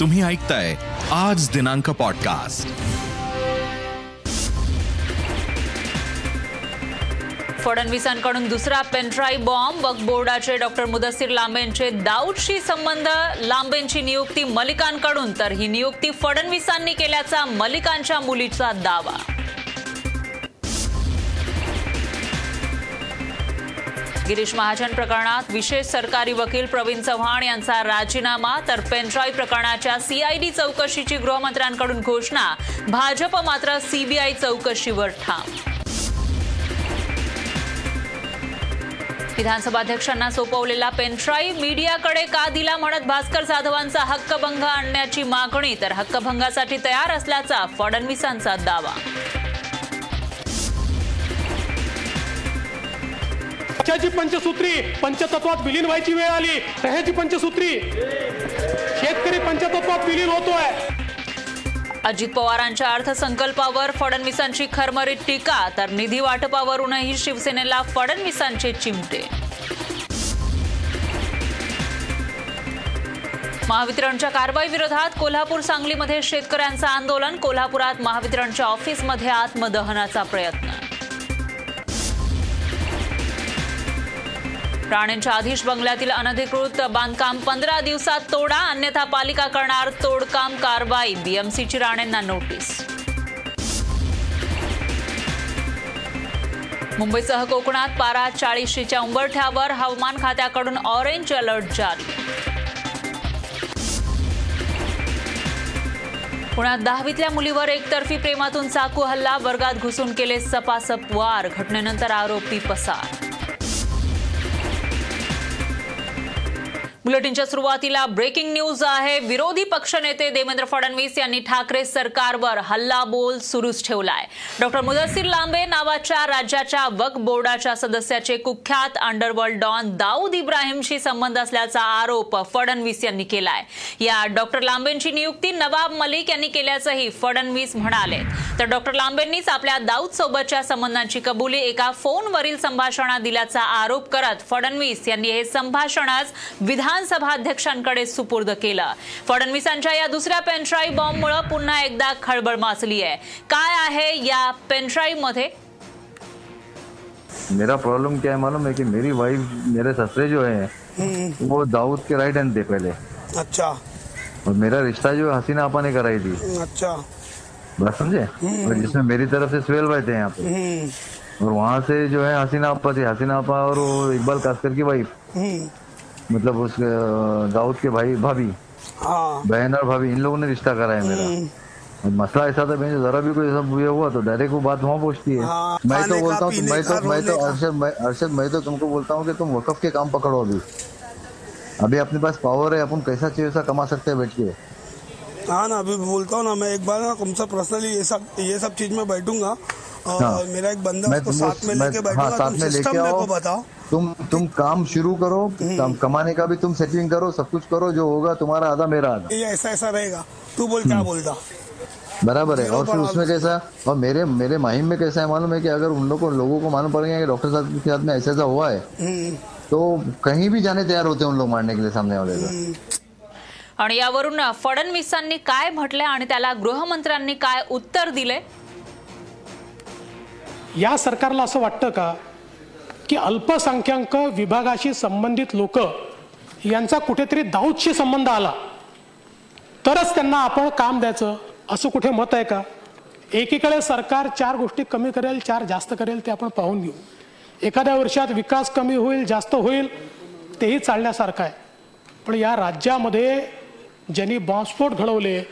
तुम्ही ऐकताय आज दिनांक पॉडकास्ट फडणवीसांकडून दुसरा पेनड्राईव्ह बॉम्ब वक्फ बोर्डाचे डॉक्टर मुदस्सीर लांबेंचे दाऊदशी संबंध. लांबेंची नियुक्ती मलिकांकडून तर ही नियुक्ती फडणवीसांनी केल्याचा मलिकांच्या मुलीचा दावा. गिरीश महाजन प्रकरणात विशेष सरकारी वकील प्रवीण चव्हाण यांचा राजीनामा तर पेनड्राईव्ह प्रकरणाच्या सीआयडी चौकशीची गृहमंत्र्यांकडून घोषणा. भाजप मात्र सीबीआय चौकशीवर ठाम. विधानसभाध्यक्षांना सोपवलेला पेनड्राईव्ह मीडियाकडे का दिला म्हणत भास्कर जाधवांचा हक्कभंग आणण्याची मागणी तर हक्कभंगासाठी तयार असल्याचा फडणवीसांचा दावा. पक्षाची पंचसूत्री? पंचतत्वात विलीन व्हायची वेळ आली. ह्याची पंचसूत्री? शेतकरी पंचतत्वात विलीन होतोय. अजित पवारांच्या अर्थसंकल्पावर फडणवीसांची खरमरीत टीका तर निधी वाटपावरूनही शिवसेनेला फडणवीसांचे चिमटे. महावितरणच्या कारवाई विरोधात कोल्हापूर सांगलीमध्ये शेतकऱ्यांचं आंदोलन कोल्हापुरात महावितरणच्या ऑफिसमध्ये आत्मदहनाचा प्रयत्न. राणेंच्या आधीश बंगल्यातील अनधिकृत बांधकाम पंधरा दिवसात तोडा अन्यथा पालिका करणार तोडकाम कारवाई बीएमसीची राणेंना नोटीस. मुंबईसह कोकणात पारा चाळीशीच्या उंबरठ्यावर हवामान खात्याकडून ऑरेंज अलर्ट जारी. पुण्यात दहावीतल्या मुलीवर एकतर्फी प्रेमातून चाकू हल्ला वर्गात घुसून केले सपासप वार घटनेनंतर आरोपी पसार. बुलेटिनच्या सुरुवातीला ब्रेकिंग न्यूज आहे. विरोधी पक्षनेते देवेंद्र फडणवीस यांनी ठाकरे सरकारवर हल्लाबोल सुरूच ठेवलाय. डॉक्टर मुदस्सीर लांबे नावाच्या राज्याच्या वक बोर्डाच्या सदस्याचे कुख्यात अंडरवर्ल्ड डॉन दाऊद इब्राहिमशी संबंध असल्याचा आरोप फडणवीस यांनी केलाय. या डॉक्टर लांबेंची नियुक्ती नवाब मलिक यांनी केल्याचंही फडणवीस म्हणाले. तर डॉक्टर लांबेंनीच आपल्या दाऊद सोबतच्या संबंधांची कबुली एका फोनवरील संभाषणात दिल्याचा आरोप करत फडणवीस यांनी हे संभाषण आज विधान विधानसभा अध्यक्षांकडे सुपूर्द केलं. फडणवीसांच्या या दुसऱ्या पेनड्राईव्ह बॉम्बमुळे पुन्हा एकदा खळबळ माचली आहे. काय आहे या पेनड्राईव्ह मध्ये? मेरा प्रॉब्लम क्या है मालूम है कि मेरी वाइफ मेरे ससुरे जो है वो दाऊद के राइट हैंड थे पहले। अच्छा। और मेरा रिश्ता जो हसीना आपा ने कराई थी। अच्छा। बात समझे? और जिसमें मेरी तरफ़ से सुहेल भाई थे यहाँ पे। और वहाँ से जो है हसीना आपा थी। हसीना आपा और इकबाल कास्कर की वाइफ मतलब उस दाऊद के भाई भाभी हाँ। बहन और भाभी इन लोगों ने रिश्ता करा है मेरा। मसला ऐसा था मैंने जरा भी कोई ऐसा हुआ तो डायरेक्ट वो बात वहाँ पहुँचती है। हाँ, मैं तो बोलता हूँ मैं तो मैं तो। अर्शद मैं अर्शद मैं तो तुमको बोलता हूँ कि तुम वकफ के काम पकड़ो अभी। अभी अपने पास पावर है अपन कैसा चाहिए वैसा कमा सकते हैं बैठ के। हाँ ना अभी बोलता हूँ ना मैं एक बार ना तुमसे पर्सनली ये सब ये सब चीज़ में बैठूँगा। हाँ। मेरा एक बंदा मैं उसको साथ में लेके हाँ, साथ में लेके आओ। बताओ। तुम तुम काम शुरू करो काम कमाने का भी तुम सेटिंग करो सब कुछ करो जो होगा तुम्हारा आधा मेरा आधा। ये ऐसा ऐसा रहेगा। तू बोल क्या बोलता? बराबर है। और फिर उसमें कैसा और मेरे मेरे माहिम में कैसा है मालूम है कि अगर उन लोगों को लोगों को मालूम पड़ गया कि डॉक्टर साहब के साथ में ऐसा ऐसा हुआ है हम्म, तो कहीं भी जाने तैयार होते हैं उन लोग मारने के लिए सामने वाले को आणि यावरून फडणवीसांनी काय म्हटले आणि त्याला गृहमंत्र्यांनी काय उत्तर दिले या सरकारला असं वाटतं का की अल्पसंख्याक विभागाशी संबंधित लोक यांचा कुठेतरी दाऊदशी संबंध आला तरच त्यांना आपण काम द्यायचं असं कुठे मत आहे का? एकीकडे सरकार चार गोष्टी कमी करेल चार जास्त करेल ते आपण पाहून घेऊ. एखाद्या वर्षात विकास कमी होईल जास्त होईल तेही चालण्यासारखं आहे. पण या राज्यामध्ये ज्यांनी बॉम्बस्फोट घडवले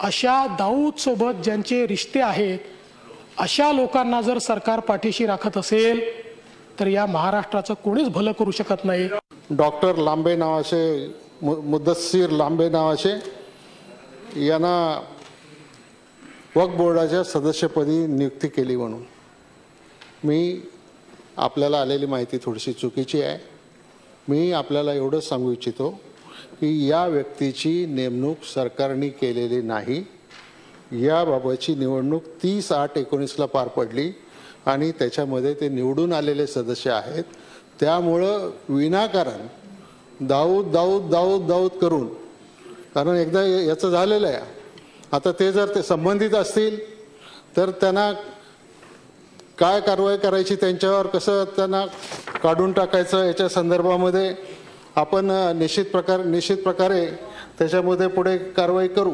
अशा दाऊदसोबत ज्यांचे रिश्ते आहेत अशा लोकांना जर सरकार पाठीशी राखत असेल तर या महाराष्ट्राचं कोणीच भलं करू शकत नाही. डॉक्टर लांबे नावाचे मु मुद्दस्सीर लांबे नावाचे यांना वक्फ बोर्डाच्या सदस्यपदी नियुक्ती केली म्हणून. मी आपल्याला आलेली माहिती थोडीशी चुकीची आहे. मी आपल्याला एवढंच सांगू इच्छितो की या व्यक्तीची नेमणूक सरकारने केलेली नाही. याबाबतची निवडणूक तीस आठ एकोणीसला पार पडली आणि त्याच्यामध्ये ते निवडून आलेले सदस्य आहेत. त्यामुळं विनाकारण दाऊद दाऊद दाऊद दाऊद करून कारण एकदा याचं झालेलं आहे. आता ते जर ते संबंधित असतील तर त्यांना काय कारवाई करायची त्यांच्यावर कसं त्यांना काढून टाकायचं याच्या संदर्भामध्ये आपण निश्चित प्रकार निश्चित प्रकारे त्याच्यामध्ये पुढे कारवाई करू.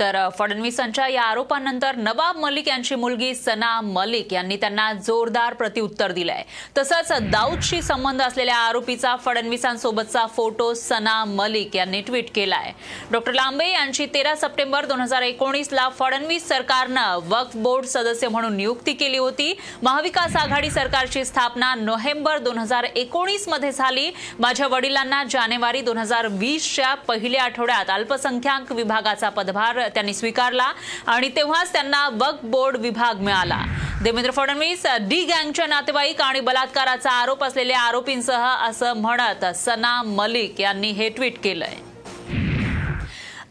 तर फडणवीसांच्या या आरोपांनंतर नवाब मलिक यांची मुलगी सना मलिक यांनी त्यांना जोरदार प्रत्युत्तर दिलंय. तसंच दाऊदशी संबंध असलेल्या आरोपीचा फडणवीसांसोबतचा फोटो सना मलिक यांनी ट्विट केलाय. डॉक्टर लांबे यांची तेरा सप्टेंबर दोन हजार एकोणीसला फडणवीस सरकारनं वक्फ बोर्ड सदस्य म्हणून नियुक्ती केली होती. महाविकास आघाडी सरकारची स्थापना नोव्हेंबर दोन हजार एकोणीसमध्ये झाली. माझ्या वडिलांना जानेवारी दोन हजार वीसच्या पहिल्या आठवड्यात अल्पसंख्याक विभागाचा पदभार त्यांनी स्वीकारला आणि तेव्हाच त्यांना वक्फ बोर्ड विभाग मिळाला. देवेंद्र फडणवीस डी गँगच्या नातेवाईक आणि बलात्काराचा आरोप असलेल्या आरोपींसह असं म्हणत सना मलिक यांनी हे ट्विट केलंय.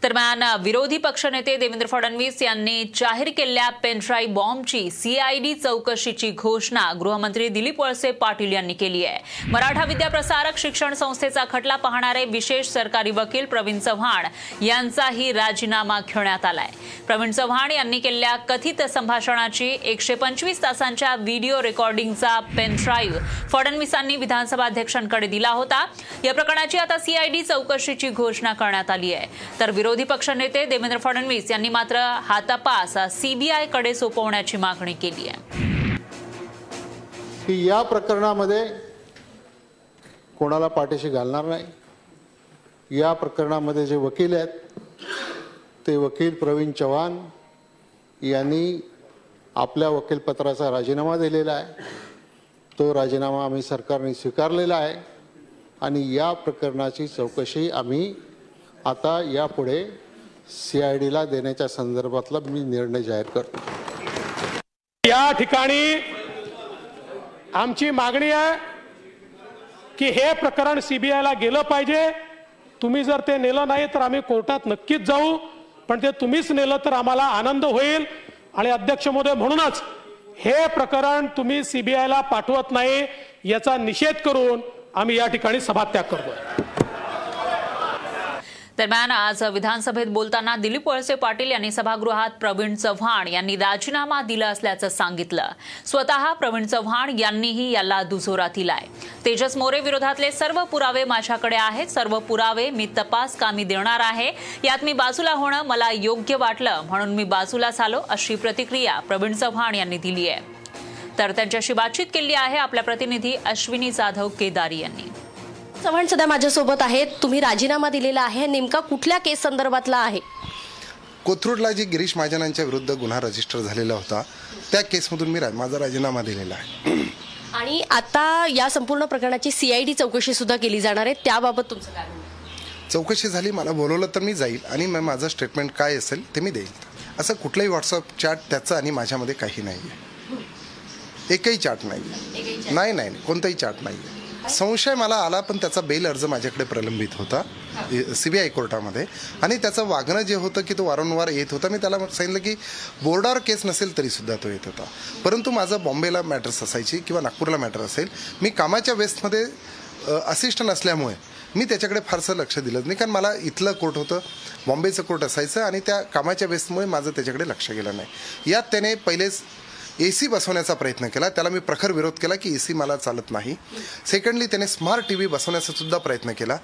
दरम्यान विरोधी पक्षनेते देवेंद्र फडणवीस यांनी जाहीर केलेल्या पेनड्राईव्ह बॉम्बची सीआयडी चौकशीची घोषणा गृहमंत्री दिलीप वळसे पाटील यांनी केली आहे. मराठा विद्याप्रसारक शिक्षण संस्थेचा खटला पाहणारे विशेष सरकारी वकील प्रवीण चव्हाण यांचाही राजीनामा घेण्यात आलाय. प्रवीण चव्हाण यांनी केलेल्या कथित संभाषणाची एकशे पंचवीस तासांच्या व्हिडिओ रेकॉर्डिंगचा पेनड्राईव्ह फडणवीसांनी विधानसभा अध्यक्षांकडे दिला होता. या प्रकरणाची आता सीआयडी चौकशीची घोषणा करण्यात आली आहे. तर विरोधी पक्षनेते देवेंद्र फडणवीस यांनी मात्र हा तपास सीबीआयकडे सोपवण्याची मागणी केली आहे. की या प्रकरणामध्ये कोणाला पाठीशी घालणार नाही. या प्रकरणामध्ये जे वकील आहेत ते वकील प्रवीण चव्हाण यांनी आपल्या वकीलपत्राचा राजीनामा दिलेला आहे. तो राजीनामा आम्ही सरकारने स्वीकारलेला आहे आणि या प्रकरणाची चौकशी आम्ही आता यापुढे सी आय डीला देण्याच्या संदर्भातला मी निर्णय जाहीर करतो. या ठिकाणी आमची मागणी आहे की हे प्रकरण सीबीआयला गेलं पाहिजे. तुम्ही जर ते नेलं नाही तर आम्ही कोर्टात नक्कीच जाऊ. पण ते तुम्हीच नेलं तर आम्हाला आनंद होईल. आणि अध्यक्ष महोदय म्हणूनच हे प्रकरण तुम्ही सीबीआयला पाठवत नाही याचा निषेध करून आम्ही या ठिकाणी सभात्याग करतो दरम्यान आज विधानसभेत बोलताना दिलीप वळसे पाटील यांनी सभागृहात प्रवीण चव्हाण यांनी राजीनामा दिला असल्याचं सांगितलं. स्वतः प्रवीण चव्हाण यांनीही याला दुजोरा दिलाय. तेजस मोरे विरोधातले सर्व पुरावे माझ्याकडे आहेत. सर्व पुरावे मी तपास कामी देणार आहे. यात मी बाजूला होणं मला योग्य वाटलं म्हणून मी बाजूला झालो अशी प्रतिक्रिया प्रवीण चव्हाण यांनी दिली आहे तर त्यांच्याशी बातचीत केली आहे आपल्या प्रतिनिधी अश्विनी जाधव केदारी यांनी. चव्हाण सध्या माझ्यासोबत आहेत. तुम्ही राजीनामा दिलेला आहे. नेमका कुठल्या केस संदर्भातला आहे? कोथरूडला जी गिरीश महाजनांच्या विरुद्ध गुन्हा रजिस्टर झालेला होता त्या केसमधून मी रा- माझा राजीनामा दिलेला आहे. आणि आता या संपूर्ण प्रकरणाची सीआयडी चौकशी सुद्धा केली जाणार आहे. त्याबाबत तुमचं काय? चौकशी झाली मला बोलवलं तर मी जाईल आणि मग माझं स्टेटमेंट काय असेल ते मी देईल. असं कुठलंही व्हॉट्सअप चॅट त्याचं आणि माझ्यामध्ये काही नाही आहे एकही चॅट नाही आहे नाही नाही नाही, कोणताही चॅट नाही आहे संशय मला आला पण त्याचा बेल अर्ज माझ्याकडे प्रलंबित होता सी बी आय कोर्टामध्ये. आणि त्याचं वागणं जे होतं की तो वारंवार येत होता मी त्याला सांगितलं की बोर्डावर केस नसेल तरीसुद्धा तो येत होता. परंतु माझं बॉम्बेला मॅटर्स असायची किंवा नागपूरला मॅटर असेल मी कामाच्या वेस्टमध्ये असिस्टंट असल्यामुळे मी त्याच्याकडे फारसं लक्ष दिलं नाही कारण मला इथलं कोर्ट होतं बॉम्बेचं कोर्ट असायचं आणि त्या कामाच्या वेस्टमुळे माझं त्याच्याकडे लक्ष गेलं नाही. यात त्याने पहिलेच ए सी बसवण्याचा प्रयत्न केला. त्याला मी प्रखर विरोध केला की ए सी मला चालत नाही. सेकंडली त्याने स्मार्ट टी व्ही बसवण्याचा सुद्धा प्रयत्न केला.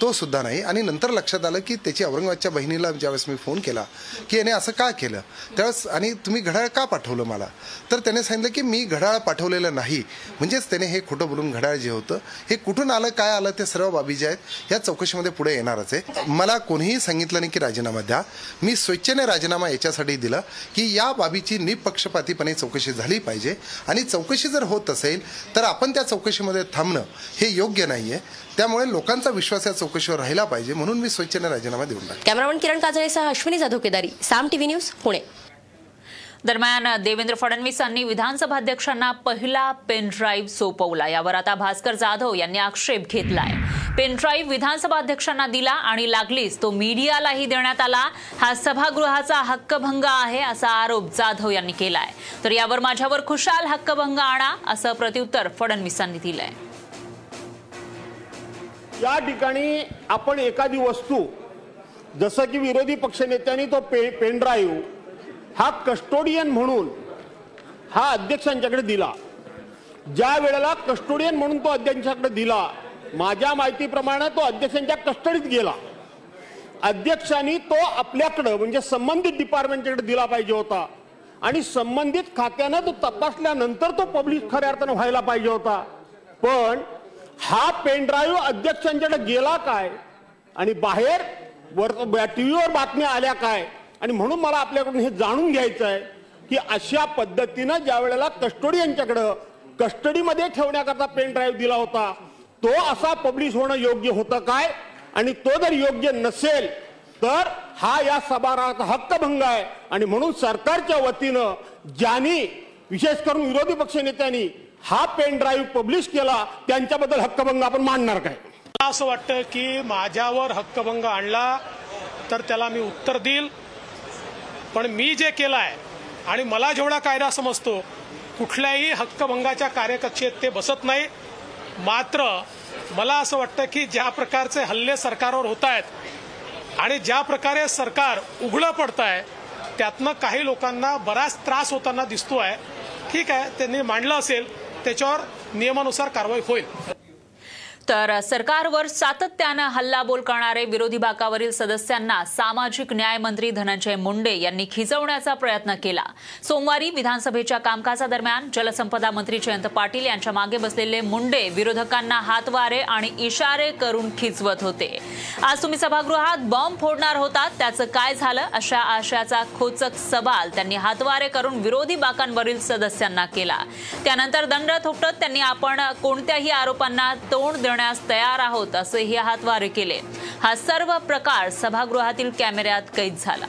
तो सुद्धा नाही. आणि नंतर लक्षात आलं की त्याची औरंगाबादच्या बहिणीला ज्यावेळेस मी फोन केला की याने असं का केलं? त्यावेळेस आणि तुम्ही घड्याळ का पाठवलं मला? तर त्याने सांगितलं की मी घड्याळ पाठवलेलं नाही. म्हणजेच त्याने हे खोटं बोलून घड्याळ जे होतं हे कुठून आलं काय आलं ते सर्व बाबी जे आहेत या चौकशीमध्ये पुढे येणारच आहे. मला कोणीही सांगितलं नाही की राजीनामा द्या. मी स्वेच्छेने राजीनामा याच्यासाठी दिला की या बाबीची निपक्षपातीपणे चौकशी चौकशी झाली पाहिजे. आणि चौकशी जर होत असेल तर आपण त्या चौकशीमध्ये थांबणं हे योग्य नाही आहे त्यामुळे लोकांचा विश्वास या चौकशीवर राहिला पाहिजे म्हणून मी स्वेच्छेने राजीनामा देऊन टाकतो. कॅमेरामन किरण काजळेसह अश्विनी जाधव केदारी साम टीव्ही न्यूज पुणे. दरम्यान देवेंद्र फडणवीसांनी विधानसभा अध्यक्षांना पहिला पेनड्राईव्ह सोपवला. यावर आता भास्कर जाधव यांनी आक्षेप घेतलाय. पेनड्राईव्ह विधानसभा अध्यक्षांना दिला आणि लागलीच. तो मीडियालाही देण्यात आला. हा सभागृहाचा हक्कभंग आहे असा आरोप जाधव यांनी केलाय. तर यावर माझ्यावर खुशाल हक्कभंग आणा असं प्रत्युत्तर फडणवीसांनी दिलंय. या ठिकाणी आपण एखादी वस्तू जसं की विरोधी पक्षनेत्यांनी तो पे पेन ड्राईव्ह हा कस्टोडियन म्हणून हा अध्यक्षांच्याकडे दिला. ज्या वेळेला कस्टोडियन म्हणून तो अध्यक्षांकडे दिला माझ्या माहितीप्रमाणे तो अध्यक्षांच्या कस्टडीत गेला. अध्यक्षांनी तो आपल्याकडं म्हणजे संबंधित डिपार्टमेंटकडे दिला पाहिजे होता. आणि संबंधित खात्यानं तो तपासल्यानंतर तो पब्लिश खऱ्या अर्थानं व्हायला पाहिजे होता. पण हा पेनड्राईव्ह अध्यक्षांच्याकडे गेला काय? आणि बाहेर वर टीव्हीवर बातम्या आल्या काय? आणि म्हणून मला आपल्याकडून हे जाणून घ्यायचं आहे की अशा पद्धतीनं ज्या वेळेला कस्टोडियनच्याकडं कस्टडीमध्ये ठेवण्याकरता पेन ड्राईव्ह दिला होता तो असा पब्लिश होणं योग्य होतं काय? आणि तो जर योग्य नसेल तर हा या सभागृहाचा हक्कभंग आहे. आणि म्हणून सरकारच्या वतीनं ज्यांनी विशेष करून विरोधी पक्ष नेत्यांनी हा पेन ड्राईव्ह पब्लिश केला त्यांच्याबद्दल हक्कभंग आपण मांडणार काय? मला असं वाटतं की माझ्यावर हक्कभंग आणला तर त्याला मी उत्तर देईल. पण मी जे केलं आहे आणि मला जेवढा कायदा समजतो कुठल्याही हक्कभंगाच्या कार्यकक्षेत ते बसत नाही. मात्र मला असं वाटतं की ज्या प्रकारचे हल्ले सरकारवर होत आहेत आणि ज्या प्रकारे सरकार उघडं पडतं आहे त्यातनं काही लोकांना बराच त्रास होताना दिसतो आहे ठीक आहे त्यांनी मांडलं असेल त्याच्यावर नियमानुसार कारवाई होईल. तर सरकारवर सातत्यानं हल्लाबोल करणारे विरोधी बाकावरील सदस्यांना सामाजिक न्याय मंत्री धनंजय मुंडे यांनी खिचवण्याचा प्रयत्न केला. सोमवारी विधानसभेच्या कामकाजादरम्यान जलसंपदा मंत्री जयंत पाटील यांच्या मागे बसलेले मुंडे विरोधकांना हातवारे आणि इशारे करून खिचवत होते. आज तुम्ही सभागृहात बॉम्ब फोडणार होतात त्याचं काय झालं अशा आशयाचा खोचक सवाल त्यांनी हातवारे करून विरोधी बाकांवरील सदस्यांना केला. त्यानंतर दंड थोपटत त्यांनी आपण कोणत्याही आरोपांना तोंड करण्यास तयार आहोत असेही हातवारे केले हा सर्व प्रकार सभागृहातील कॅमेऱ्यात कैद झाला.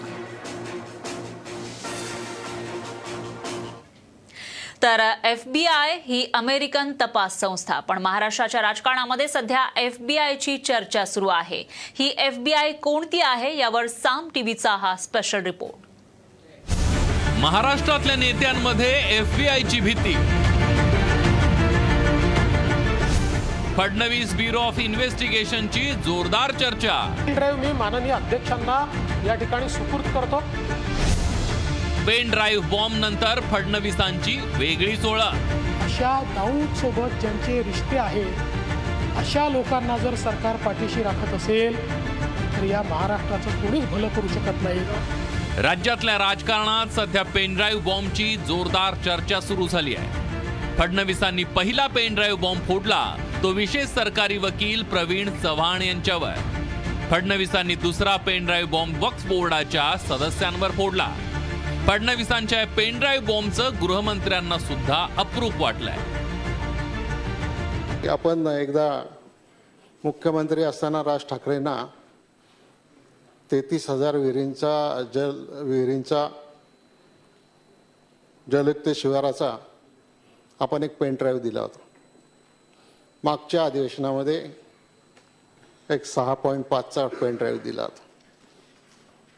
तर एफबीआय ही अमेरिकन तपास संस्था पण महाराष्ट्राच्या राजकारणामध्ये सध्या एफबीआयची चर्चा सुरू आहे. ही एफबीआय कोणती आहे यावर साम टीव्हीचा हा स्पेशल रिपोर्ट. महाराष्ट्रातल्या नेत्यांमध्ये एफबीआयची भीती. फडणवीस ब्युरो ऑफ इन्व्हेस्टिगेशनची जोरदार चर्चा. ड्राईव्ह मी माननीय अध्यक्षांना या ठिकाणी सुपूर्द करतो. पेन ड्राईव्ह बॉम्ब नंतर फडणवीसांची वेगळीच ओळख अशा दाऊद सोबत ज्यांचे रिश्ते आहेत अशा लोकांना जर सरकार पाठीशी राखत असेल तर या महाराष्ट्राचं कोणीच भलं करू शकत नाही. राज्यातल्या राजकारणात सध्या पेनड्राईव्ह बॉम्बची जोरदार चर्चा सुरू झाली आहे. फडणवीसांनी पहिला पेनड्राईव्ह बॉम्ब फोडला. तो विशेष सरकारी वकील प्रवीण चव्हाण यांच्यावर. फडणवीसांनी दुसरा पेनड्राईव्ह बॉम्ब वक्फ बोर्डाच्या सदस्यांवर फोडला. फडणवीसांच्या पेनड्राईव्ह बॉम्बचं गृहमंत्र्यांना सुद्धा अप्रूप वाटलंय. आपण एकदा मुख्यमंत्री असताना राज ठाकरेंना तेहतीस हजार विहिरींचा जल विहिरींचा जलयुक्त शिवाराचा आपण एक पेन ड्राईव्ह दिला होता. मागच्या अधिवेशनामध्ये एक सहा पॉईंट पाचचा पेन ड्राईव्ह दिला होता.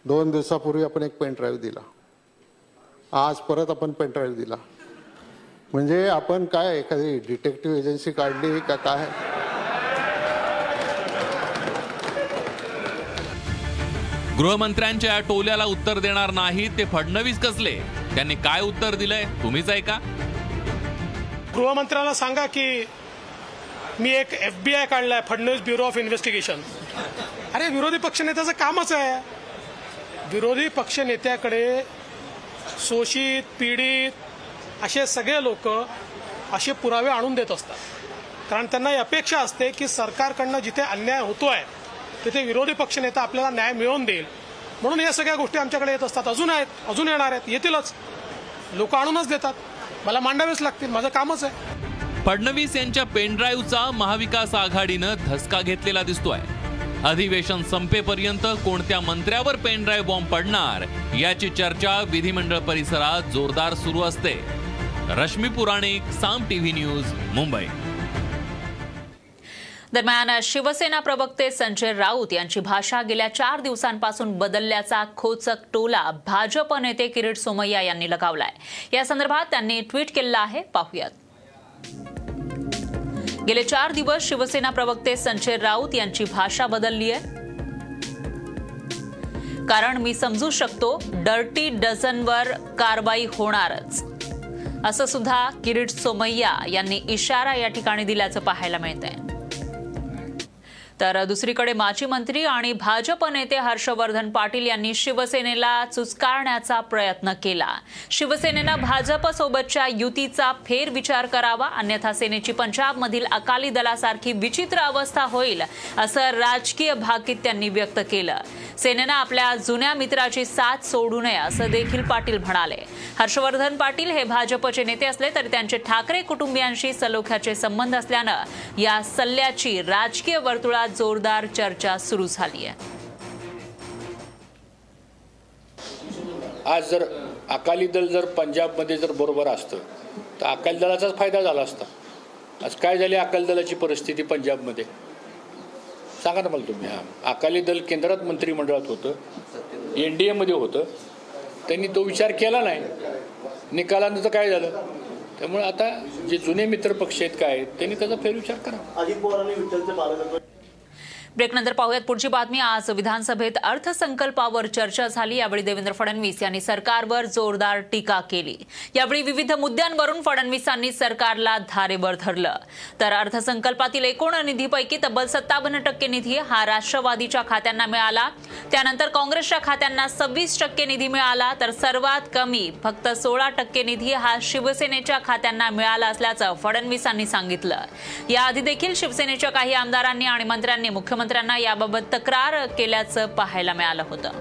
दोन दिवसापूर्वी आपण एक पेन ड्राईव्ह दिला. आज परत आपण पेन ड्राईव्ह दिला. म्हणजे आपण काय एखादी डिटेक्टिव्ह एजन्सी काढली का काय? गृहमंत्र्यांच्या या टोल्याला उत्तर देणार नाही ते फडणवीस कसले? त्यांनी काय उत्तर दिलंय? तुम्हीच ऐका. गृहमंत्र्याला सांगा की मी एक एफ बी आय काढलाय फडणवीस ब्युरो ऑफ इन्व्हेस्टिगेशन अरे विरोधी पक्षनेत्याचं कामच आहे. विरोधी पक्षनेत्याकडे शोषित पीडित असे सगळे लोक असे पुरावे आणून देत असतात. कारण त्यांना ही अपेक्षा असते की सरकारकडनं जिथे अन्याय होतोय तिथे विरोधी पक्षनेता आपल्याला न्याय मिळवून देईल. म्हणून या सगळ्या गोष्टी आमच्याकडे येत असतात. अजून आहेत अजून येणार आहेत येतीलच. लोक आणूनच देतात. मला मांडावेच लागतील माझं कामच आहे. फडणवीस यांच्या पेनड्राईव्हचा महाविकास आघाडीनं धसका घेतलेला दिसतोय. अधिवेशन संपेपर्यंत कोणत्या मंत्र्यावर पेनड्राईव्ह बॉम्ब पडणार याची चर्चा विधिमंडळ परिसरात जोरदार सुरू असते. Rashmi Puranik Saam TV news Mumbai. दरम्यान शिवसेना प्रवक्ते संजय राऊत यांची भाषा गेल्या चार दिवसांपासून बदलल्याचा खोचक टोला भाजप नेते किरीट सोमय्या यांनी लगावलाय. या संदर्भात त्यांनी ट्विट केलं आहे. पाहुयात. गेले चार दिवस शिवसेना प्रवक्ते संजय राऊत यांची भाषा बदलली आहे. कारण मी समजू शकतो डर्टी डझनवर कारवाई होणारच. असं सुद्धा किरीट सोमय्या यांनी इशारा या ठिकाणी दिल्याचं पाहायला मिळतंय. तर दुसरीकडे माजी मंत्री आणि भाजप नेते हर्षवर्धन पाटील यांनी शिवसेनेला चुचकारण्याचा प्रयत्न केला. शिवसेनेनं भाजपसोबतच्या युतीचा फेरविचार करावा अन्यथा सेनेची पंजाबमधील अकाली दलासारखी विचित्र अवस्था होईल असं राजकीय भाकीत त्यांनी व्यक्त केलं. सेनेनं आपल्या जुन्या मित्राची साथ सोडू नये असं देखील पाटील म्हणाले. हर्षवर्धन पाटील हे भाजपचे नेते असले तरी त्यांचे ठाकरे कुटुंबियांशी सलोख्याचे संबंध असल्यानं या सल्ल्याची राजकीय वर्तुळात जोरदार चर्चा सुरू झाली आहे. आज जर अकाली दल जर पंजाबमध्ये जर बरोबर असतं तर अकाली दलाचाच फायदा झाला असता. आज काय झाली अकाली दलाची परिस्थिती पंजाबमध्ये? सांगा ना मला तुम्ही. हा. अकाली दल केंद्रात मंत्रिमंडळात होतं एन डी एमध्ये होतं. त्यांनी तो विचार केला नाही. निकालानंतर काय झालं? त्यामुळे आता जे जुने मित्र पक्ष आहेत काय त्यांनी त्याचा फेरविचार करा. ब्रेकनंतर पाहूयात पुढची बातमी. आज विधानसभेत अर्थसंकल्पावर चर्चा झाली. यावेळी देवेंद्र फडणवीस यांनी सरकारवर जोरदार टीका केली. यावेळी विविध मुद्द्यांवरून फडणवीसांनी सरकारला धारेवर धरलं. तर अर्थसंकल्पातील एकूण निधीपैकी तब्बल सत्तावन्न टक्के निधी हा राष्ट्रवादीच्या खात्यांना मिळाला. त्यानंतर काँग्रेसच्या खात्यांना सव्वीस टक्के निधी मिळाला. तर सर्वात कमी फक्त सोळा टक्के निधी हा शिवसेनेच्या खात्यांना मिळाला असल्याचं फडणवीसांनी सांगितलं. याआधी देखील शिवसेनेच्या काही आमदारांनी आणि मंत्र्यांनी मुख्यमंत्री मुख्यमंत्र्यांना याबाबत तक्रार केल्याचं पाहायला मिळालं होतं.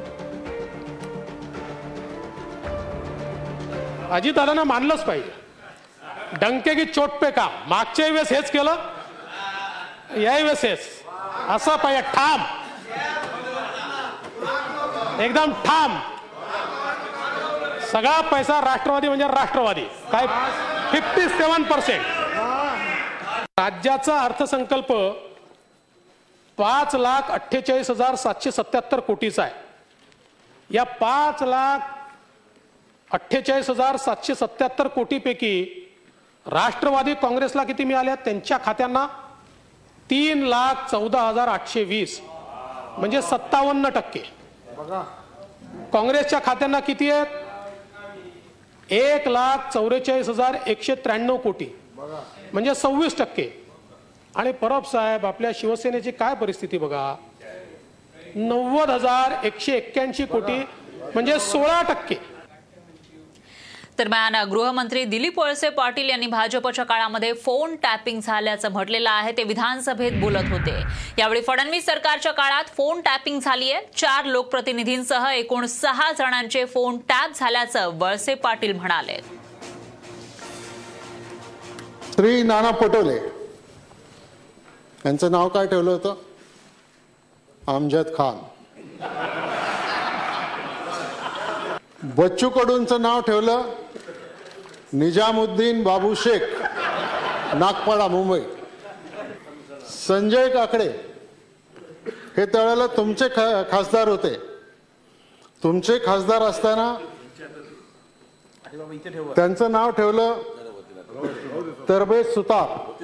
अजितदादांना मानलंच पाहिजे. डंके की चोट पे का मागच्या वेळेस हेच केलं याही वेळेस हेच. असं पाहिजे ठाम. एकदम ठाम. सगळा पैसा राष्ट्रवादी म्हणजे राष्ट्रवादी. काय? फिफ्टी सेवन पर्सेंट राज्याचा अर्थसंकल्प पाच लाख अठ्ठेचाळीस हजार सातशे सत्याहत्तर कोटीचा आहे. या पाच लाख अठ्ठेचाळीस हजार सातशे सत्याहत्तर कोटीपैकी राष्ट्रवादी काँग्रेसला किती मिळाल्या त्यांच्या खात्यांना तीन लाख चौदा हजार आठशे वीस. म्हणजे सत्तावन्न टक्के. काँग्रेसच्या खात्यांना किती आहेत? एक लाख चौवेचाळीस हजार एकशे त्र्याण्णव कोटी. म्हणजे सव्वीस टक्के. आणि परब साहेब आपल्या शिवसेनेची काय परिस्थिती बघा? नव्वद हजार एकशे एक्क्याऐंशी कोटी म्हणजे सोळा टक्के. दरम्यान गृहमंत्री दिलीप वळसे पाटील यांनी भाजपच्या काळामध्ये फोन टॅपिंग झाल्याचं म्हटलेलं आहे. ते विधानसभेत बोलत होते. यावेळी फडणवीस सरकारच्या काळात फोन टॅपिंग झाली आहे चार लोकप्रतिनिधींसह एकूण सहा जणांचे फोन टॅप झाल्याचं वळसे पाटील म्हणाले. श्री नाना पटोले यांचं नाव काय ठेवलं होतं? आमजद खान. बच्चू कडूंचं नाव ठेवलं निजामुद्दीन बाबू शेख नागपाडा मुंबई. संजय काकडे हे त्यावेळेला तुमचे खा खासदार होते. तुमचे खासदार असताना त्यांचं नाव ठेवलं तरबेज सुताप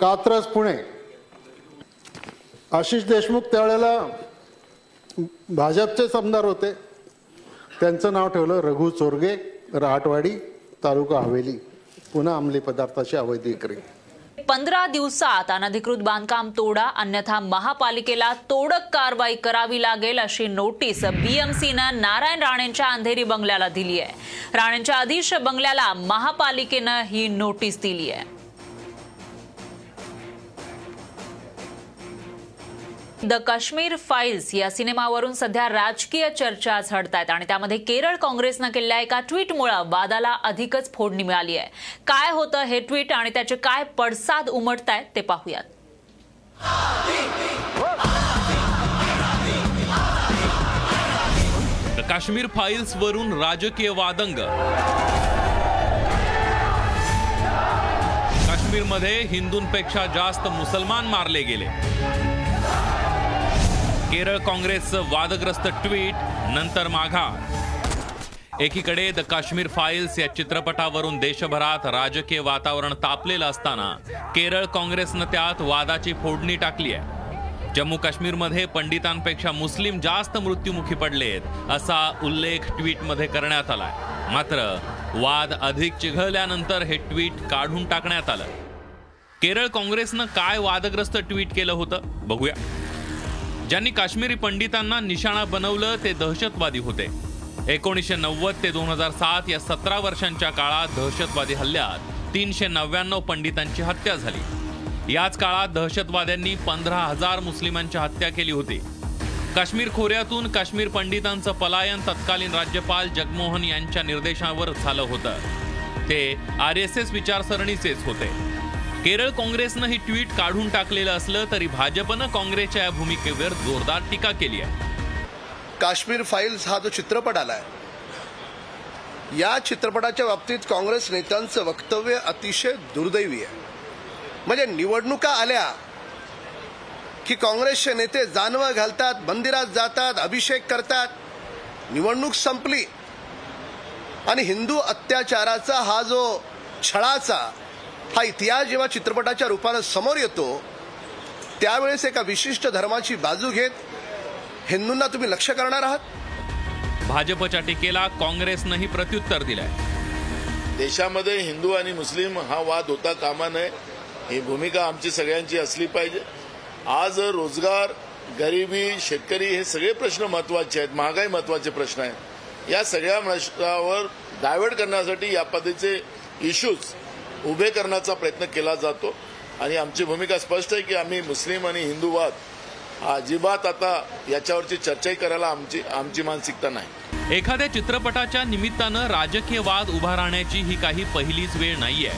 कात्रज पुणे. आशिष देशमुख त्यावेळेला भाजपचेच आमदार होते. त्यांचं नाव ठेवलं रघु चोरगे राहटवाडी तालुका हवेली. पुन्हा अंमली पदार्थाची अवैध विक्री. पंधरा दिवसात अनधिकृत बांधकाम तोडा अन्यथा महापालिकेला तोडक कारवाई करावी लागेल अशी नोटीस बीएमसीनं नारायण राणेंच्या अंधेरी बंगल्याला दिली आहे राणेंच्या अधीश बंगल्याला महापालिकेनं ही नोटीस दिली आहे द काश्मीर फाईल्स या सिनेमावरून सध्या राजकीय चर्चा झडत आहेत आणि त्यामध्ये केरळ काँग्रेसनं केलेल्या एका ट्विटमुळे वादाला अधिकच फोडणी मिळाली आहे. काय होतं हे ट्विट आणि त्याचे काय पडसाद उमटत आहेत ते पाहूयात. द काश्मीर फाईल्स वरून राजकीय वादंग. काश्मीरमध्ये हिंदूंपेक्षा जास्त मुसलमान मारले गेले. केरळ काँग्रेसचं वादग्रस्त ट्विट नंतर माघार. एकीकडे द काश्मीर फाईल्स या चित्रपटावरून देशभरात राजकीय वातावरण तापलेलं असताना केरळ काँग्रेसनं त्यात वादाची फोडणी टाकली आहे. जम्मू काश्मीरमध्ये पंडितांपेक्षा मुस्लिम जास्त मृत्युमुखी पडलेत असा उल्लेख ट्विटमध्ये करण्यात आलाय. मात्र वाद अधिक चिघळल्यानंतर हे ट्विट काढून टाकण्यात आलं. केरळ काँग्रेसनं काय वादग्रस्त ट्विट केलं होतं? बघूया. ज्यांनी काश्मीरी पंडितांना निशाणा बनवलं ते दहशतवादी होते. एकोणीसशे नव्वद ते दोन हजार सात या सतरा वर्षांच्या काळात दहशतवादी हल्ल्यात तीनशे नव्याण्णव पंडितांची हत्या झाली. याच काळात दहशतवाद्यांनी पंधरा हजार मुस्लिमांची हत्या केली होती. काश्मीर खोऱ्यातून काश्मीर पंडितांचं पलायन तत्कालीन राज्यपाल जगमोहन यांच्या निर्देशावर झालं होतं. ते आर एस एस विचारसरणीचेच होते. केरळ काँग्रेसनं हे ट्विट काढून टाकलेलं असलं तरी भाजपनं काँग्रेसच्या या भूमिकेवर जोरदार टीका केली आहे. काश्मीर फाईल्स हा जो चित्रपट आलाय या चित्रपटाच्या बाबतीत काँग्रेस नेत्यांचं वक्तव्य अतिशय दुर्दैवी आहे. म्हणजे निवडणुका आल्या की काँग्रेसचे नेते जानवं घालतात मंदिरात जातात अभिषेक करतात निवडणूक संपली. आणि हिंदू अत्याचाराचा हा जो छळाचा हा इतिहास जेव्हा चित्रपटाच्या रूपानं समोर येतो त्यावेळेस एका विशिष्ट धर्माची बाजू घेत हिंदूंना तुम्ही लक्ष करणार आहात? भाजपच्या टीकेला काँग्रेसनंही प्रत्युत्तर दिलंय. देशामध्ये हिंदू आणि मुस्लिम हा वाद होता कामा नये ही भूमिका आमची सगळ्यांची असली पाहिजे. आज रोजगार गरिबी शेतकरी हे सगळे प्रश्न महत्त्वाचे आहेत महागाई महत्त्वाचे प्रश्न आहेत. या सगळ्या प्रश्नावर डायव्हर्ट करण्यासाठी या पद्धतीचे इश्यूज उभे करण्याचा प्रयत्न केला जातो. आणि आमची भूमिका स्पष्ट आहे की आम्ही मुस्लिम आणि हिंदू वाद अजिबात आता याच्यावरची चर्चाही करायला आमची आमची मानसिकता नाही. एखाद्या चित्रपटाच्या निमित्तानं राजकीय वाद उभा राहण्याची ही काही पहिलीच वेळ नाहीये.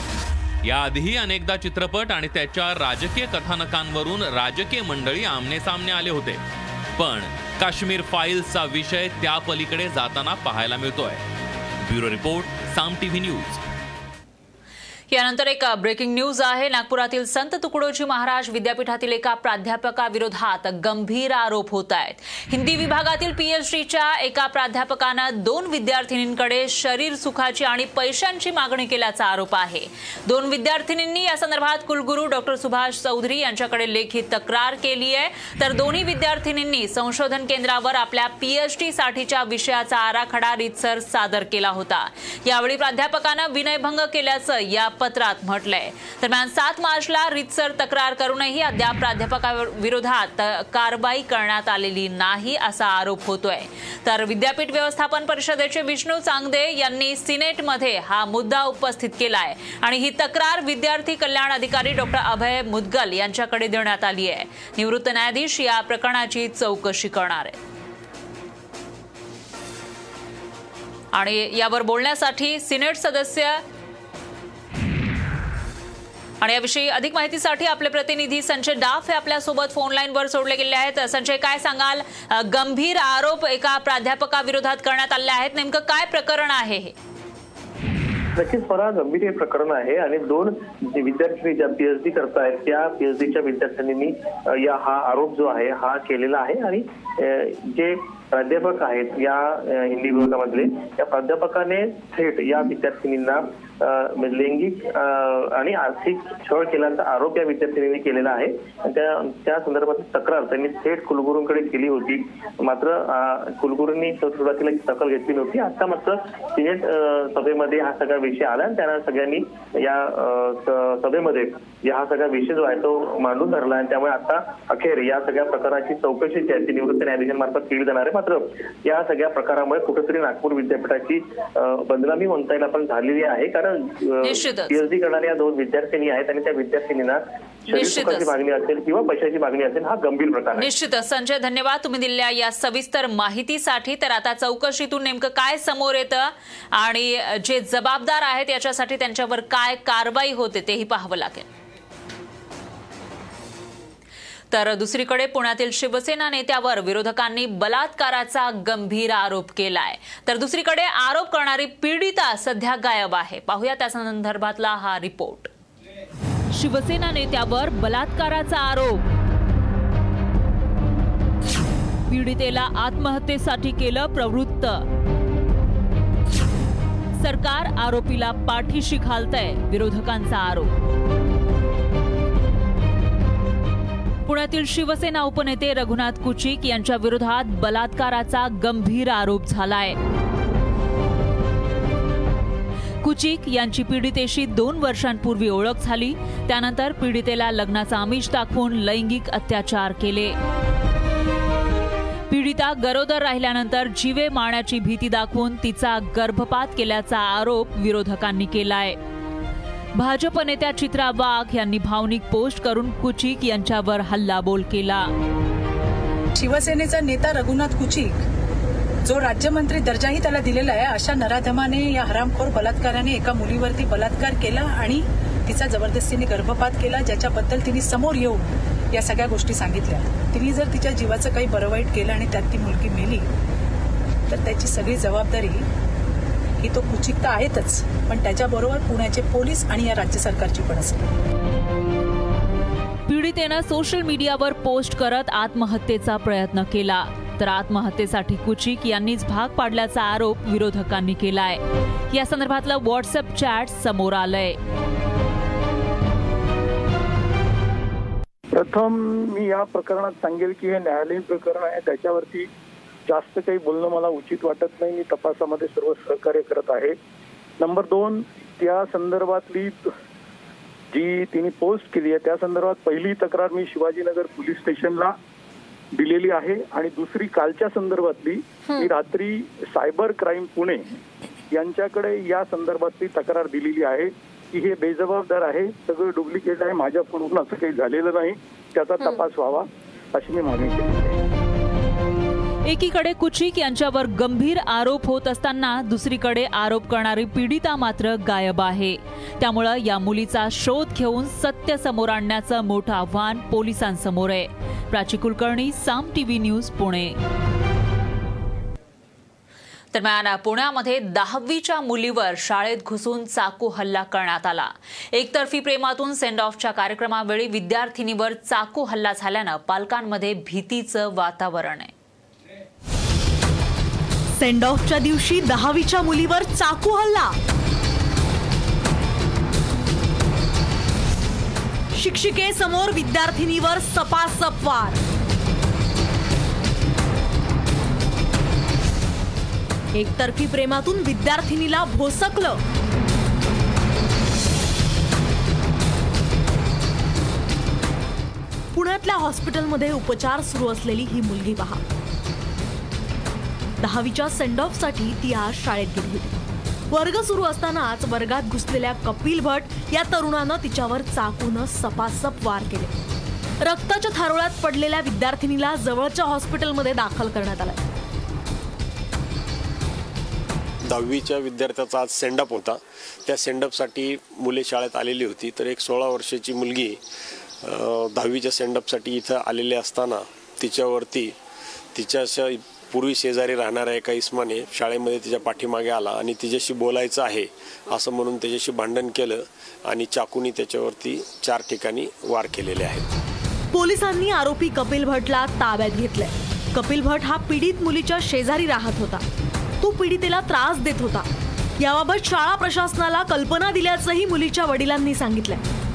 याआधीही अनेकदा चित्रपट आणि त्याच्या राजकीय कथानकांवरून राजकीय मंडळी आमने सामने आले होते. पण काश्मीर फाईल्सचा विषय त्या पलीकडे जाताना पाहायला मिळतोय. Bureau report Saam TV news. यानंतर एक ब्रेकिंग न्यूज आहे. नागपुरातील संत तुकडोजी महाराज विद्यापीठातील एका प्राध्यापकाविरोधात गंभीर आरोप होत आहेत. हिंदी विभागातील पीएचडीच्या एका प्राध्यापकानं दोन विद्यार्थिनींकडे शरीर सुखाची आणि पैशांची मागणी केल्याचा आरोप आहे. दोन विद्यार्थिनींनी या संदर्भात कुलगुरू डॉक्टर सुभाष चौधरी यांच्याकडे लेखी तक्रार केली आहे. तर दोन्ही विद्यार्थिनींनी संशोधन केंद्रावर आपल्या पीएचडी साठीच्या विषयाचा आराखडा रितसर सादर केला होता. यावेळी प्राध्यापकानं विनयभंग केल्याचं या पत्रात म्हटलंय. दरम्यान सात मार्चला रितसर तक्रार करूनही अद्याप प्राध्यापकाविरोधात कारवाई करण्यात आलेली नाही असा आरोप होतोय. तर विद्यापीठ व्यवस्थापन परिषदेचे विष्णू चांगदे यांनी सिनेटमध्ये हा मुद्दा उपस्थित केलाय आणि ही तक्रार विद्यार्थी कल्याण अधिकारी डॉक्टर अभय मुदगल यांच्याकडे देण्यात आली आहे. निवृत्त न्यायाधीश या प्रकरणाची चौकशी करणार आहे आणि यावर बोलण्यासाठी सिनेट सदस्य आणि याविषयी अधिक माहितीसाठी आपले प्रतिनिधी संजय डाफ हे आपल्यासोबत फोन लाईनवर सोडले गेले आहेत. संजय काय सांगाल? गंभीर आरोप एका प्राध्यापकाविरोधात करण्यात आले आहेत. नेमकं काय प्रकरण आहे हे? नक्कीच मला गंभीर हे प्रकरण आहे आणि दोन विद्यार्थी ज्या पीएचडी करतायत त्या पीएचडीच्या विद्यार्थ्यांनी या हा आरोप जो आहे हा केलेला आहे. आणि जे प्राध्यापक आहेत या हिंदी विभागामधले त्या प्राध्यापकाने थेट या विद्यार्थिनींना म्हणजे लैंगिक आणि आर्थिक छळ केल्याचा आरोप या विद्यार्थिनींनी केलेला आहे. त्या त्या संदर्भात तक्रार त्यांनी थेट कुलगुरूंकडे केली होती. मात्र कुलगुरूंनी सुरुवातीला दखल घेतली नव्हती. आता मात्र सिनेट सभेमध्ये हा सगळा विषय आला आणि त्यांना सगळ्यांनी या सभेमध्ये हा सगळा विषय जो आहे तो मांडून धरला आणि त्यामुळे आता अखेर या सगळ्या प्रकाराची चौकशी जी आहे ती निवृत्त न्यायाधीशांमार्फत केली जाणार आहे. मात्र या सगळ्या प्रकारामुळे कुठेतरी नागपूर विद्यापीठाची बदनामी म्हणता येईल आपण झालेली आहे. कारण पीएचडी करणाऱ्या दोन विद्यार्थिनी आहेत आणि त्या विद्यार्थिनींना शरीर मागणी असेल किंवा पैशाची मागणी असेल हा गंभीर प्रकार निश्चितच. संजय धन्यवाद. तुम्ही दिलेल्या या सविस्तर माहितीसाठी. तर आता चौकशीतून नेमकं काय समोर येतं आणि जे जबाबदार आहेत याच्यासाठी त्यांच्यावर काय कारवाई होते तेही पाहावं लागेल. तर दुसरीकडे पुण्यातील शिवसेना नेत्यावर विरोधकांनी बलात्काराचा गंभीर आरोप केलाय. तर दुसरीकडे आरोप करणारी पीडिता सध्या गायब आहे. पाहूया त्या संदर्भातला हा रिपोर्ट. शिवसेना नेत्यावर बलात्काराचा आरोप. पीडितेला आत्महत्येसाठी केलं प्रवृत्त. सरकार आरोपीला पाठीशी घालतंय विरोधकांचा आरोप. पुण्यातील शिवसेना उपनेते रघुनाथ कुचिक यांच्या विरोधात बलात्काराचा गंभीर आरोप झालाय. कुचिक यांची पीडितेशी दोन वर्षांपूर्वी ओळख झाली. त्यानंतर पीडितेला लग्नाचा आमिष दाखवून लैंगिक अत्याचार केले. पीडिता गरोदर राहिल्यानंतर जीवे मारण्याची भीती दाखवून तिचा गर्भपात केल्याचा आरोप विरोधकांनी केलाय. भाजप नेत्या चित्रा वाघ यांनी भावनिक पोस्ट करून कुचिक यांच्यावर हल्लाबोल केला. शिवसेनेचा नेता रघुनाथ कुचिक जो राज्यमंत्री दर्जाही त्याला दिलेला आहे अशा नराधमाने या हरामखोर बलात्काराने एका मुलीवरती बलात्कार केला आणि तिचा जबरदस्तीने गर्भपात केला ज्याच्याबद्दल तिने समोर येऊन या सगळ्या गोष्टी सांगितल्या. तिने जर तिच्या जीवाचं काही बरं वाईट केलं आणि त्यात ती मुलगी मेली तर त्याची सगळी जबाबदारी ही तो कुचिक तर आहेतच पण त्याच्याबरोबर पुण्याचे पोलीस आणि या राज्य सरकारची पण असेल पीडितेनं सोशल मीडियावर पोस्ट करत आत्महत्येचा प्रयत्न केला. तर आत्महत्येसाठी कुचिक यांनीच भाग पाडल्याचा आरोप विरोधकांनी केलाय. या संदर्भातलं व्हॉट्सअप चॅट समोर आलंय. प्रथम मी या प्रकरणात सांगेल की हे न्यायालयीन प्रकरण आहे. त्याच्यावरती जास्त काही बोलणं मला उचित वाटत नाही. मी तपासामध्ये सर्व सहकार्य करत आहे. नंबर दोन त्या संदर्भातली जी तिने पोस्ट केली आहे त्या संदर्भात पहिली तक्रार मी शिवाजीनगर पोलीस स्टेशनला दिलेली आहे. आणि दुसरी कालच्या संदर्भातली मी रात्री सायबर क्राईम पुणे यांच्याकडे या संदर्भातली तक्रार दिलेली आहे. की हे बेजबाबदार आहे सगळं डुप्लिकेट आहे माझ्याकडून असं काही झालेलं नाही त्याचा तपास व्हावा अशी मी मागणी केली आहे. एकीकडे कुचिक यांच्यावर गंभीर आरोप होत असताना दुसरीकडे आरोप करणारी पीडिता मात्र गायब आहे. त्यामुळं या मुलीचा शोध घेऊन सत्य समोर आणण्याचं मोठं आव्हान पोलिसांसमोर आहे. Prachi Kulkarni Saam TV news Pune. दरम्यान पुण्यामध्ये दहावीच्या मुलीवर शाळेत घुसून चाकू हल्ला करण्यात आला. एकतर्फी प्रेमातून सेंड ऑफच्या कार्यक्रमावेळी विद्यार्थिनीवर चाकू हल्ला झाल्यानं पालकांमध्ये भीतीचं वातावरण आहे. सेंड ऑफच्या दिवशी दहावीच्या मुलीवर चाकू हल्ला. शिक्षिकेसमोर विद्यार्थिनीवर सपासप वार एकतर्फी प्रेमातून विद्यार्थिनीला भोसकलं. पुण्यातल्या हॉस्पिटलमध्ये उपचार सुरू असलेली ही मुलगी पहा. दहावीच्या सेंड ऑफसाठी ती आज शाळेत गेली होती. वर्ग सुरू असतानाच वर्गात घुसलेल्या कपिल भट या तरुणानं तिच्यावर चाकून सपासप वार केले. रक्ताच्या थारोळ्यात पडलेल्या विद्यार्थिनीला जवळच्या हॉस्पिटलमध्ये दाखल करण्यात आलं दहावीच्या विद्यार्थ्याचा आज सेंडअप होता. त्या सेंडअपसाठी मुले शाळेत आलेली होती. तर एक सोळा वर्षाची मुलगी दहावीच्या सेंडअपसाठी इथं आलेली असताना तिच्यावरती तिच्याच्या पूर्वी शेजारी राहणाऱ्या एका इस्माने शाळेमध्ये तिच्या पाठीमागे आला आणि तिच्याशी बोलायचं आहे असं म्हणून त्याच्याशी भांडण केलं आणि चाकूनी त्याच्यावरती चार ठिकाणी वार केलेले आहेत. पोलिसांनी आरोपी कपिल भटला ताब्यात घेतलंय. कपिल भट हा पीडित मुलीच्या शेजारी राहत होता. तो पीडितेला त्रास देत होता. याबाबत शाळा प्रशासनाला कल्पना दिल्याचंही मुलीच्या वडिलांनी सांगितलंय.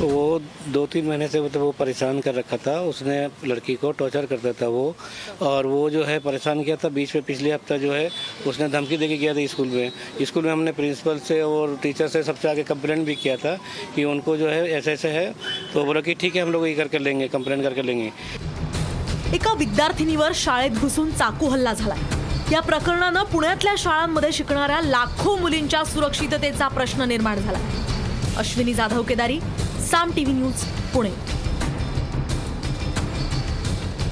वो दो तीन महीने से मतलब वो परेशान कर रखा था। उसने लड़की को टॉर्चर करता था वो। और वो जो है परेशान किया था बीच में पिछले हफ़्ता जो है, उसने धमकी दे के किया था स्कूल में। स्कूल में हमने प्रिंसिपल से और टीचर से सबसे आगे कंप्लेंट भी किया था कि उनको जो है ऐसे ऐसे है। तो बोला कि ठीक है, हम लोग ये करके लेंगे कंप्लेंट करके लेंगे। एका विद्यार्थिनीवर शाळेत घुसून चाकू हल्ला या प्रकरणानं पुण्यातल्या शाळांमध्ये शिकणाऱ्या लाखो मुलींच्या सुरक्षिततेचा प्रश्न निर्माण झाला Ashwini Jadhav, Kedari. Saam TV news Pune.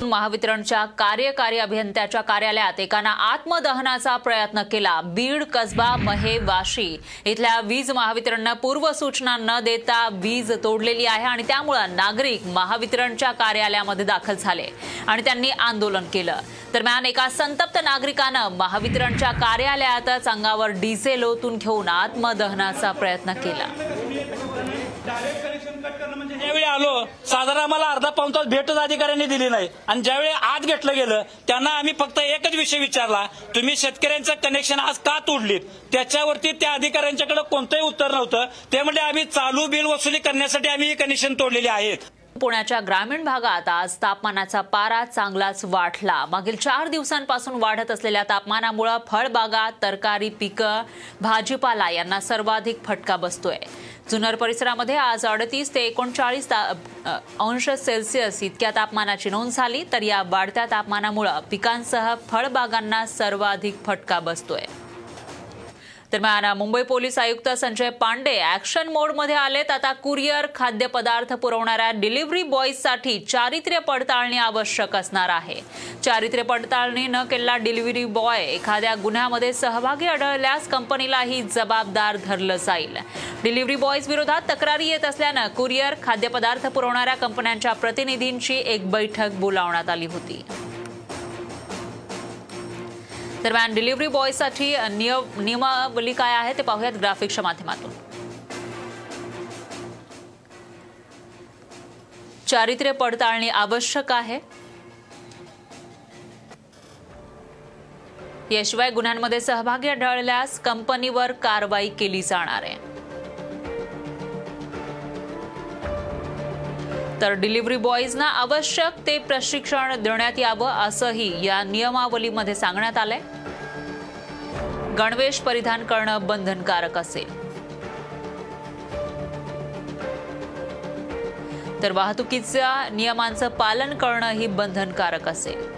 महावितरणच्या कार्यकारी अभियंत्याच्या कार्यालयात एकानं आत्मदहनाचा प्रयत्न केला. बीड कसबा महे वाशी इथल्या वीज महावितरणनं पूर्वसूचना न देता वीज तोडलेली आहे आणि त्यामुळं नागरिक महावितरणच्या कार्यालयामध्ये दाखल झाले आणि त्यांनी आंदोलन केलं. दरम्यान एका संतप्त नागरिकानं महावितरणच्या कार्यालयातच अंगावर डिझेल ओतून घेऊन आत्मदहनाचा प्रयत्न केला. ज्यावेळी आलो साधारण आम्हाला अर्धा पाऊन तास भेटच अधिकाऱ्यांनी दिली नाही. आणि ज्यावेळी आज घेतलं गेलं त्यांना आम्ही फक्त एकच विषय विचारला तुम्ही शेतकऱ्यांचं कनेक्शन आज का तोडलीत? त्याच्यावरती त्या अधिकाऱ्यांच्याकडे कोणतंही उत्तर नव्हतं. ते म्हणजे आम्ही चालू बिल वसुली करण्यासाठी आम्ही ही कनेक्शन तोडलेली आहेत. पुण्याच्या ग्रामीण भागात आज तापमानाचा पारा चांगलाच वाढला. मागील चार दिवसांपासून वाढत असलेल्या तापमानामुळे फळबागा तरकारी पिकं भाजीपाला यांना सर्वाधिक फटका बसतोय. जुन्नर परिसरामध्ये आज अडतीस ते एकोणचाळीस अंश सेल्सिअस इतक्या तापमानाची नोंद झाली तर या वाढत्या तापमानामुळे पिकांसह फळबागांना सर्वाधिक फटका बसतोय. दरम्यान मुंबई पोलीस आयुक्त संजय पांडे ऍक्शन मोडमध्ये आलेत. आता कुरिअर खाद्यपदार्थ पुरवणाऱ्या डिलिव्हरी बॉयजसाठी चारित्र्य पडताळणी आवश्यक असणार आहे. चारित्र्य पडताळणी न केलेला डिलिव्हरी बॉय एखाद्या गुन्ह्यामध्ये सहभागी आढळल्यास कंपनीलाही जबाबदार धरलं जाईल. डिलिव्हरी बॉयज विरोधात तक्रारी येत असल्यानं कुरिअर खाद्यपदार्थ पुरवणाऱ्या कंपन्यांच्या प्रतिनिधींची एक बैठक बोलावण्यात आली होती. दरम्यान डिलिव्हरी बॉयसाठी नियम नियमावली काय आहे ते पाहूयात ग्राफिक्सच्या माध्यमातून. चारित्र्य पडताळणी आवश्यक आहे. याशिवाय गुन्ह्यांमध्ये सहभागी आढळल्यास कंपनीवर कारवाई केली जाणार आहे. तर डिलिव्हरी बॉईजना आवश्यक ते प्रशिक्षण देण्यात यावं असंही या नियमावलीमध्ये सांगण्यात आलंय. गणवेश परिधान करणं बंधनकारक असेल. तर वाहतुकीच्या नियमांचं पालन करणंही बंधनकारक असेल.